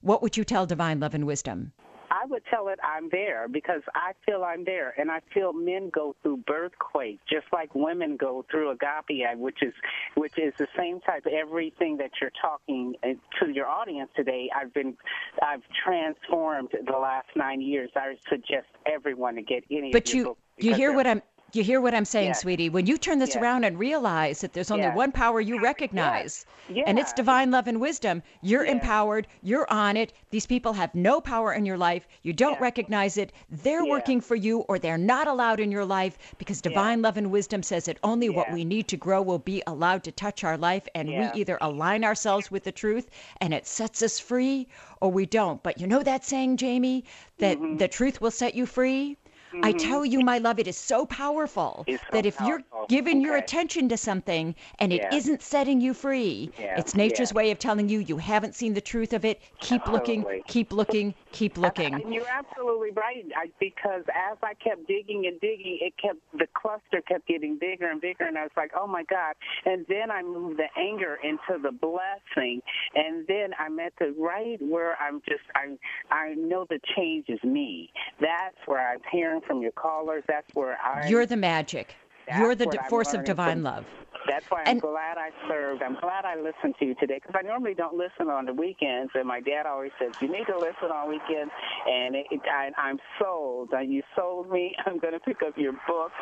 What would you tell divine love and wisdom? I would tell it I'm there because I feel I'm there, and I feel men go through birthquakes just like women go through agape, which is which is the same type. Of everything that you're talking uh, to your audience today, I've been I've transformed the last nine years. I suggest everyone to get any. But you you hear what I'm you hear what I'm saying, yes. sweetie? When you turn this yes. around and realize that there's only yes. one power you recognize, and it's divine love and wisdom, you're empowered, you're on it. These people have no power in your life. You don't recognize it. They're working for you, or they're not allowed in your life because divine love and wisdom says that only what we need to grow will be allowed to touch our life, and we either align ourselves with the truth and it sets us free, or we don't. But you know that saying, Jamie, that mm-hmm. the truth will set you free? Mm-hmm. I tell you, my love, it is so powerful so that if powerful. you're giving okay. your attention to something and it yeah. not setting you free, yeah. it's nature's yeah. way of telling you you haven't seen the truth of it. Keep looking, keep looking, keep looking. And you're absolutely right I, because as I kept digging and digging, it kept the cluster kept getting bigger and bigger, and I was like, oh my God! And then I moved the anger into the blessing, and then I'm at the right where I'm just I I know the change is me. That's where I'm hearing from your callers. That's where I. You're the magic. You're the force of divine from, love. That's why I'm and, glad I served. I'm glad I listened to you today because I normally don't listen on the weekends. And my dad always says you need to listen on weekends. And it, it, I, I'm sold. Uh, you sold me. I'm going to pick up your book.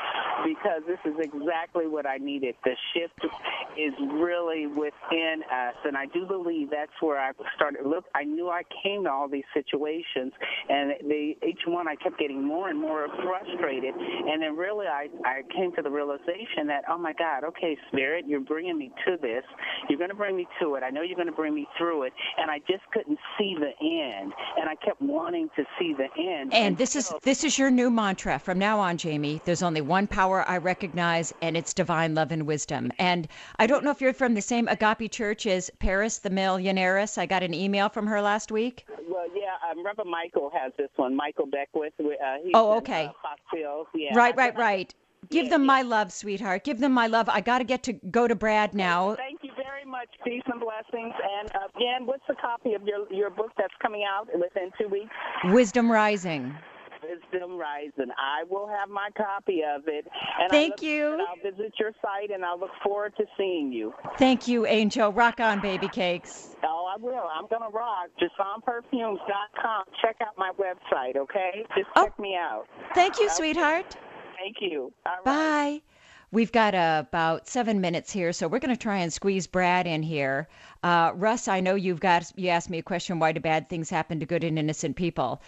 because this is exactly what I needed. The shift is really within us, and I do believe that's where I started. Look, I knew I came to all these situations, and they, each one I kept getting more and more frustrated, and then really I I came to the realization that oh my God, okay, Spirit, you're bringing me to this. You're going to bring me to it. I know you're going to bring me through it, and I just couldn't see the end, and I kept wanting to see the end. And this is this is your new mantra from now on, Jamie. There's only one power I recognize, and it's divine love and wisdom. And I don't know if you're from the same agape church as Paris, the millionaires. I got an email from her last week. Well, yeah, um, Reverend Michael has this one. Michael Beckwith. Uh, oh, okay. In, uh. Yeah. Right, right, right. Give them my love, sweetheart. Give them my love. I got to get to go to Brad now. Thank you very much. Peace and blessings. And uh, again, what's the copy of your your book that's coming out within two weeks? Wisdom Rising. Wisdom Rising. I will have my copy of it. And Thank I'll you. I'll visit your site and I look forward to seeing you. Thank you, Angel. Rock on, baby cakes. Oh, I will. I'm going to rock. JasonPerfumes.com. Check out my website, okay? Just oh, check me out. Thank you, okay. sweetheart. Thank you. Bye. We've got uh, about seven minutes here, so we're going to try and squeeze Brad in here. Uh, Russ, I know you've got you asked me a question: Why do bad things happen to good and innocent people?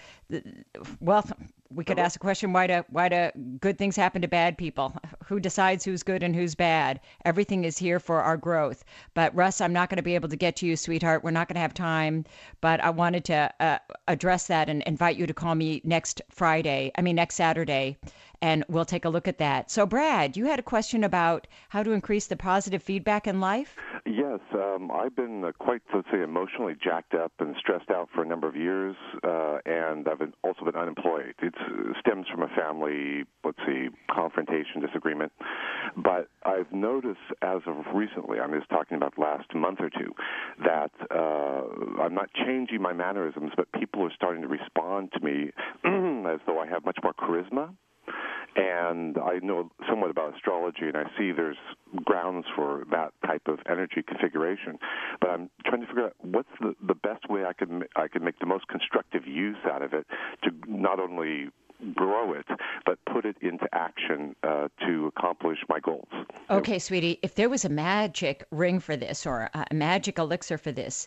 Well, we could ask a question: Why do why do good things happen to bad people? Who decides who's good and who's bad? Everything is here for our growth. But Russ, I'm not going to be able to get to you, sweetheart. We're not going to have time. But I wanted to uh, address that and invite you to call me next Friday. I mean next Saturday and we'll take a look at that. So, Brad, you had a question about how to increase the positive feedback in life? Yes, um, I've been uh, quite, let's say, emotionally jacked up and stressed out for a number of years, uh, and I've been, also been unemployed. It stems from a family, let's see, confrontation, disagreement. But I've noticed as of recently, I'm just talking about last month or two, that uh, I'm not changing my mannerisms, but people are starting to respond to me as though I have much more charisma and I know somewhat about astrology, and I see there's grounds for that type of energy configuration. But I'm trying to figure out what's the, the best way I can I can make the most constructive use out of it to not only grow it, but put it into action uh, to accomplish my goals. Okay, sweetie, if there was a magic ring for this or a magic elixir for this,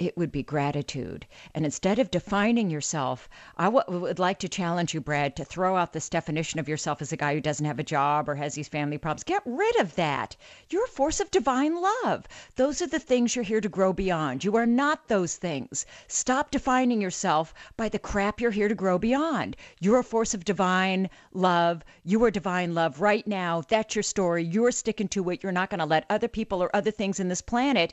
it would be gratitude. And instead of defining yourself, I would like to challenge you, Brad, to throw out this definition of yourself as a guy who doesn't have a job or has these family problems. Get rid of that. You're a force of divine love. Those are the things you're here to grow beyond. You are not those things. Stop defining yourself by the crap you're here to grow beyond. You're a force of divine love. You are divine love right now. That's your story. You're sticking to it. You're not going to let other people or other things in this planet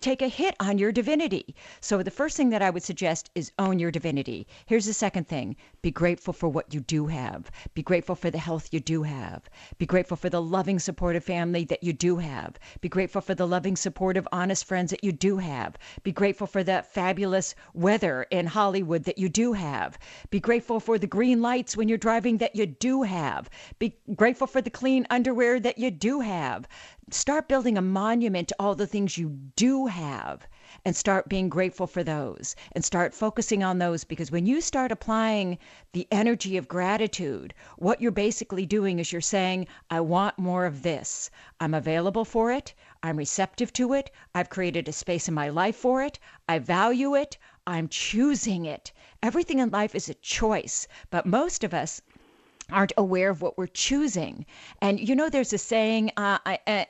take a hit on your divinity. So the first thing that I would suggest is own your divinity. Here's the second thing be grateful for what you do have. Be grateful for the health you do have. Be grateful for the loving, supportive family that you do have. Be grateful for the loving, supportive, honest friends that you do have. Be grateful for the fabulous weather in Hollywood that you do have. Be grateful for the green lights when you're driving that you do have. Be grateful for the clean underwear that you do have start building a monument to all the things you do have and start being grateful for those and start focusing on those because when you start applying the energy of gratitude, what you're basically doing is you're saying, I want more of this. I'm available for it. I'm receptive to it. I've created a space in my life for it. I value it. I'm choosing it. Everything in life is a choice, but most of us aren't aware of what we're choosing. And you know, there's a saying uh,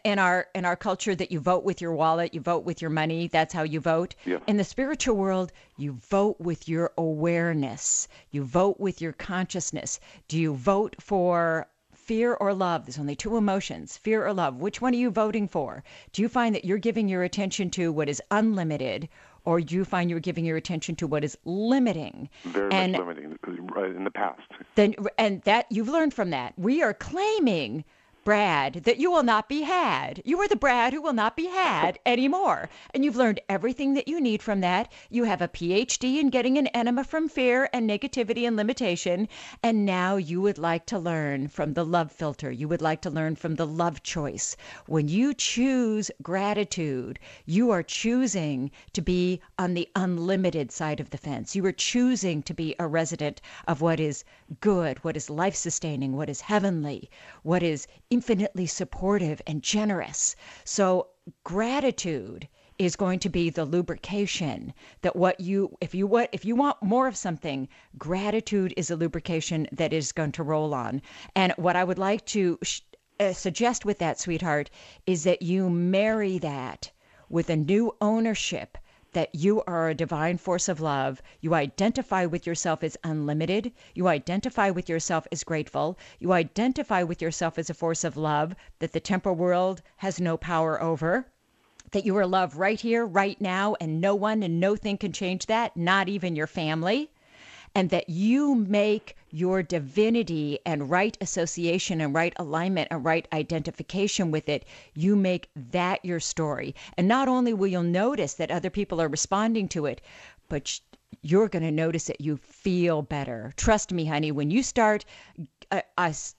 in our in our culture that you vote with your wallet, you vote with your money. That's how you vote. Yeah. In the spiritual world, you vote with your awareness. You vote with your consciousness. Do you vote for fear or love? There's only two emotions, fear or love. Which one are you voting for? Do you find that you're giving your attention to what is unlimited or do you find you're giving your attention to what is limiting? Very and much limiting uh, in the past. Then, and that you've learned from that. We are claiming Brad that you will not be had. You are the Brad who will not be had anymore. And you've learned everything that you need from that. You have a PhD in getting an enema from fear and negativity and limitation. And now you would like to learn from the love filter. You would like to learn from the love choice. When you choose gratitude, you are choosing to be on the unlimited side of the fence. You are choosing to be a resident of what is good, what is life sustaining, what is heavenly, what is infinitely supportive and generous. So, gratitude is going to be the lubrication that what you if you what if you want more of something gratitude is a lubrication that is going to roll on and what i would like to sh- uh, suggest with that sweetheart is that you marry that with a new ownership that you are a divine force of love. You identify with yourself as unlimited. You identify with yourself as grateful. You identify with yourself as a force of love that the temporal world has no power over. That you are love right here, right now, and no one and no thing can change that, not even your family and that you make your divinity and right association and right alignment and right identification with it, you make that your story. And not only will you notice that other people are responding to it, but you're going to notice that you feel better. Trust me, honey, when you start uh,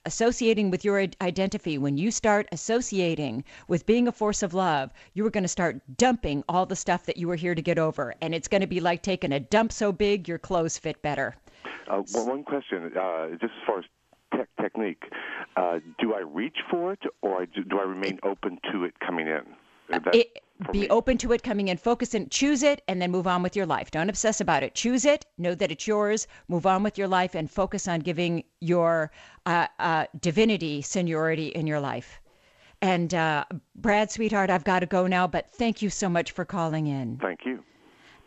associating with your identity, when you start associating with being a force of love, you are going to start dumping all the stuff that you were here to get over. And it's going to be like taking a dump so big your clothes fit better. Uh, well, one question, uh, just as far as te- technique, uh, do I reach for it or do, do I remain open to it coming in? It, be me. open to it coming in, focus and choose it, and then move on with your life. Don't obsess about it. Choose it, know that it's yours, move on with your life, and focus on giving your uh, uh, divinity seniority in your life. And uh, Brad, sweetheart, I've got to go now, but thank you so much for calling in. Thank you.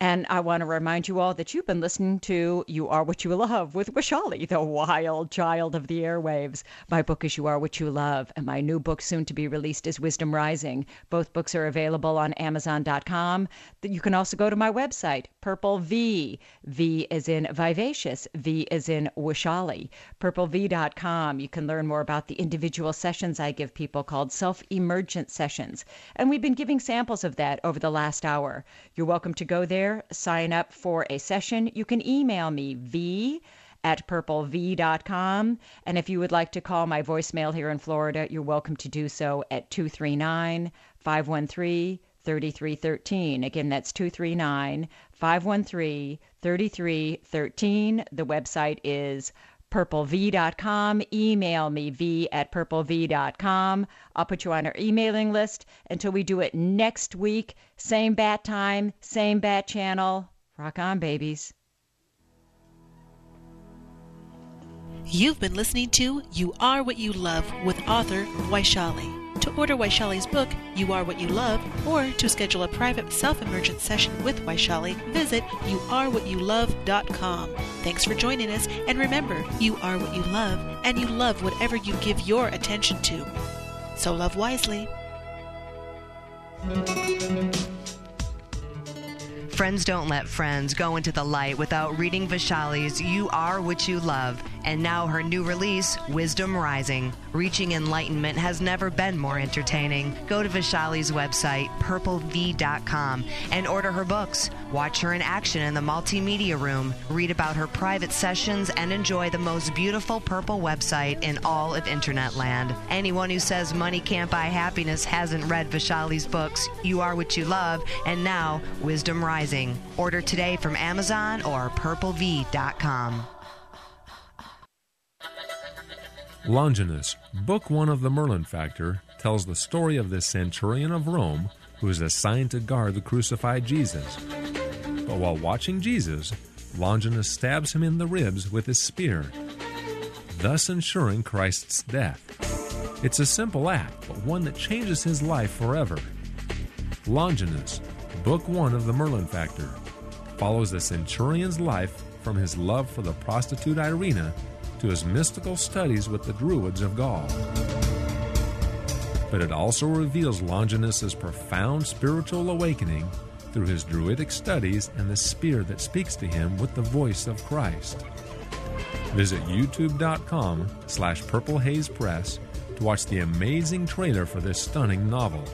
And I want to remind you all that you've been listening to You Are What You Love with Vaishali, the wild child of the airwaves. My book is You Are What You Love, and my new book, soon to be released, is Wisdom Rising. Both books are available on Amazon.com. You can also go to my website, Purple V. V is in vivacious, V is in Vaishali. PurpleV.com. You can learn more about the individual sessions I give people called self emergent sessions. And we've been giving samples of that over the last hour. You're welcome to go there sign up for a session, you can email me, v at purplev.com. And if you would like to call my voicemail here in Florida, you're welcome to do so at 239 513 3313. Again, that's 239 513 3313. The website is purplev.com. Email me, v at purplev.com. I'll put you on our emailing list until we do it next week. Same bat time, same bat channel. Rock on, babies. You've been listening to You Are What You Love with author Vaishali. To order Vaishali's book, You Are What You Love, or to schedule a private self-emergent session with Waishali, visit youarewhatyoulove.com. Thanks for joining us, and remember, you are what you love, and you love whatever you give your attention to. So love wisely. Friends don't let friends go into the light without reading Vaishali's You Are What You Love, and now her new release, Wisdom Rising. Reaching enlightenment has never been more entertaining. Go to Vaishali's website, purplev.com, and order her books. Watch her in action in the multimedia room, read about her private sessions, and enjoy the most beautiful purple website in all of Internet land. Anyone who says money can't buy happiness hasn't read Vaishali's books, You Are What You Love, and now Wisdom Rising. Order today from Amazon or purplev.com. Longinus, Book 1 of the Merlin Factor, tells the story of this centurion of Rome who is assigned to guard the crucified Jesus. But while watching Jesus, Longinus stabs him in the ribs with his spear, thus ensuring Christ's death. It's a simple act, but one that changes his life forever. Longinus, Book 1 of the Merlin Factor, follows the centurion's life from his love for the prostitute Irena to his mystical studies with the Druids of Gaul. But it also reveals Longinus's profound spiritual awakening through his Druidic studies and the spear that speaks to him with the voice of Christ. Visit youtube.com slash purplehazepress to to watch the amazing trailer for this stunning novel.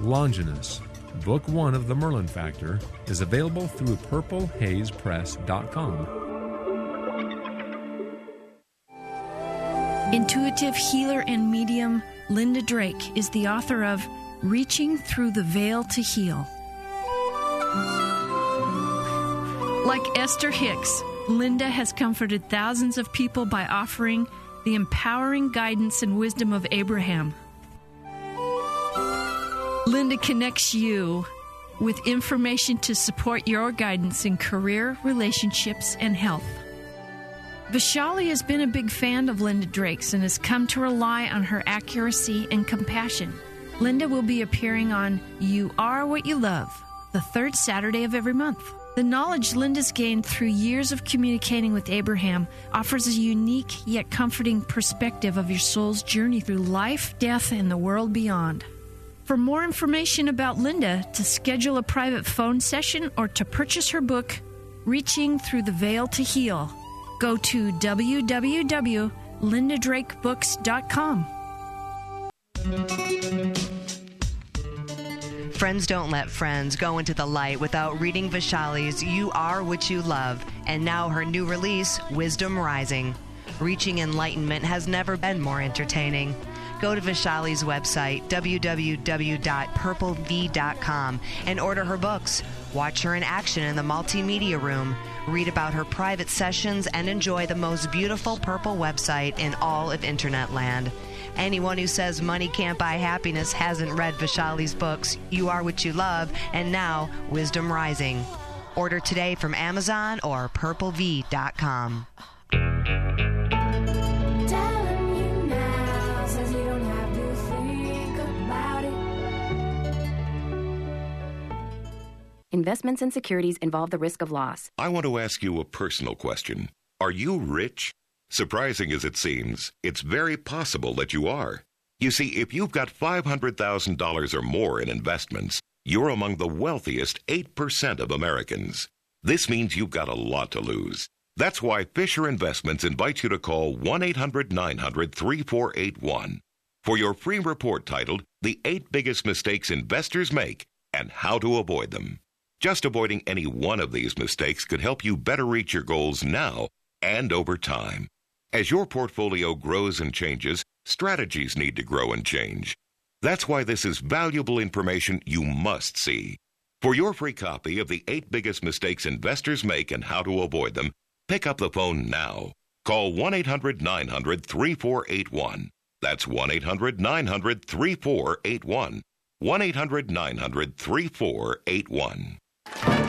Longinus, Book 1 of The Merlin Factor, is available through purplehazepress.com. Intuitive healer and medium Linda Drake is the author of Reaching Through the Veil to Heal. Like Esther Hicks, Linda has comforted thousands of people by offering the empowering guidance and wisdom of Abraham. Linda connects you with information to support your guidance in career, relationships, and health. Vaishali has been a big fan of Linda Drake's and has come to rely on her accuracy and compassion. Linda will be appearing on You Are What You Love, the third Saturday of every month. The knowledge Linda's gained through years of communicating with Abraham offers a unique yet comforting perspective of your soul's journey through life, death, and the world beyond. For more information about Linda, to schedule a private phone session, or to purchase her book, Reaching Through the Veil to Heal, go to www.lindadrakebooks.com. Friends don't let friends go into the light without reading Vaishali's You Are What You Love, and now her new release, Wisdom Rising. Reaching enlightenment has never been more entertaining. Go to Vaishali's website, www.purplev.com, and order her books. Watch her in action in the multimedia room. Read about her private sessions and enjoy the most beautiful purple website in all of Internet land. Anyone who says money can't buy happiness hasn't read Vaishali's books, You Are What You Love, and now Wisdom Rising. Order today from Amazon or purplev.com. Investments and securities involve the risk of loss. I want to ask you a personal question. Are you rich? Surprising as it seems, it's very possible that you are. You see, if you've got $500,000 or more in investments, you're among the wealthiest 8% of Americans. This means you've got a lot to lose. That's why Fisher Investments invites you to call 1 800 900 3481 for your free report titled The Eight Biggest Mistakes Investors Make and How to Avoid Them. Just avoiding any one of these mistakes could help you better reach your goals now and over time. As your portfolio grows and changes, strategies need to grow and change. That's why this is valuable information you must see. For your free copy of the eight biggest mistakes investors make and how to avoid them, pick up the phone now. Call 1 800 900 3481. That's 1 800 900 3481. 1 800 900 3481. Thank you.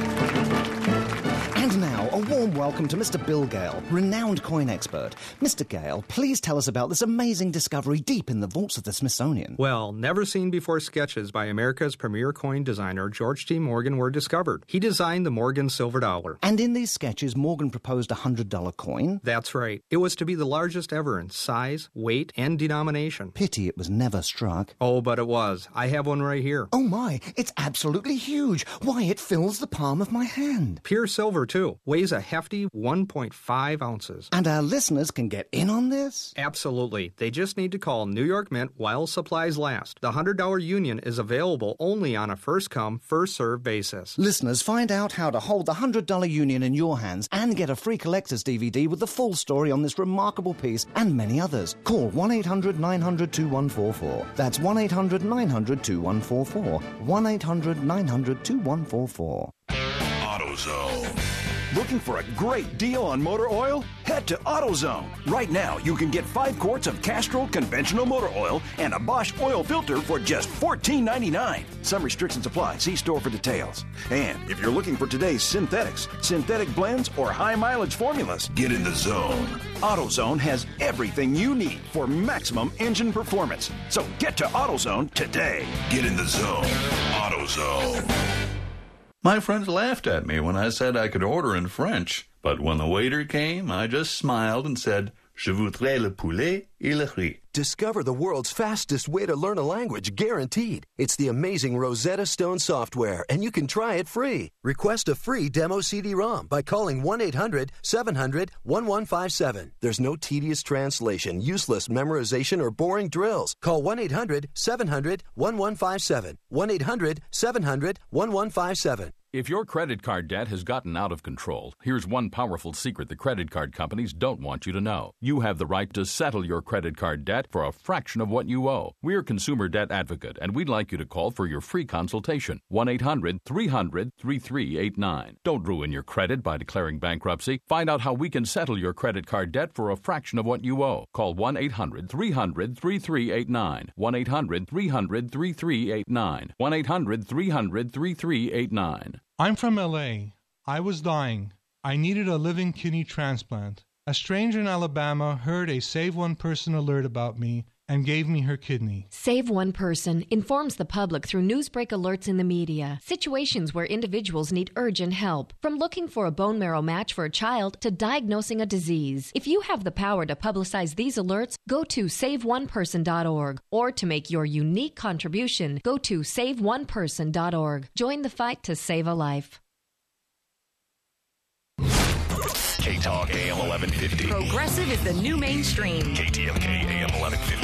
And now, a warm welcome to Mr. Bill Gale, renowned coin expert. Mr. Gale, please tell us about this amazing discovery deep in the vaults of the Smithsonian. Well, never seen before sketches by America's premier coin designer George T. Morgan were discovered. He designed the Morgan silver dollar. And in these sketches, Morgan proposed a $100 coin? That's right. It was to be the largest ever in size, weight, and denomination. Pity it was never struck. Oh, but it was. I have one right here. Oh my, it's absolutely huge. Why, it fills the palm of my hand. Pure silver, too. Weighs a hefty 1.5 ounces. And our listeners can get in on this? Absolutely. They just need to call New York Mint while supplies last. The $100 union is available only on a first come, first served basis. Listeners, find out how to hold the $100 union in your hands and get a free collector's DVD with the full story on this remarkable piece and many others. Call 1 800 900 2144. That's 1 800 900 2144. 1 800 900 2144. AutoZone. Looking for a great deal on motor oil? Head to AutoZone. Right now, you can get five quarts of Castrol conventional motor oil and a Bosch oil filter for just $14.99. Some restrictions apply. See store for details. And if you're looking for today's synthetics, synthetic blends, or high mileage formulas, get in the zone. AutoZone has everything you need for maximum engine performance. So get to AutoZone today. Get in the zone. AutoZone. My friends laughed at me when I said I could order in French, but when the waiter came, I just smiled and said, Je voudrais le poulet et le riz. Discover the world's fastest way to learn a language guaranteed. It's the amazing Rosetta Stone software, and you can try it free. Request a free demo CD ROM by calling 1 800 700 1157. There's no tedious translation, useless memorization, or boring drills. Call 1 800 700 1157. 1 800 700 1157. If your credit card debt has gotten out of control, here's one powerful secret the credit card companies don't want you to know. You have the right to settle your credit card debt for a fraction of what you owe. We're Consumer Debt Advocate, and we'd like you to call for your free consultation. 1 800 300 3389. Don't ruin your credit by declaring bankruptcy. Find out how we can settle your credit card debt for a fraction of what you owe. Call 1 800 300 3389. 1 800 300 3389. 1 800 300 3389. I'm from LA. I was dying. I needed a living kidney transplant. A stranger in Alabama heard a Save One Person alert about me and gave me her kidney. Save One Person informs the public through newsbreak alerts in the media. Situations where individuals need urgent help, from looking for a bone marrow match for a child to diagnosing a disease. If you have the power to publicize these alerts, go to SaveOnePerson.org. Or to make your unique contribution, go to SaveOnePerson.org. Join the fight to save a life. K Talk AM 1150. Progressive is the new mainstream. KTLK AM 1150.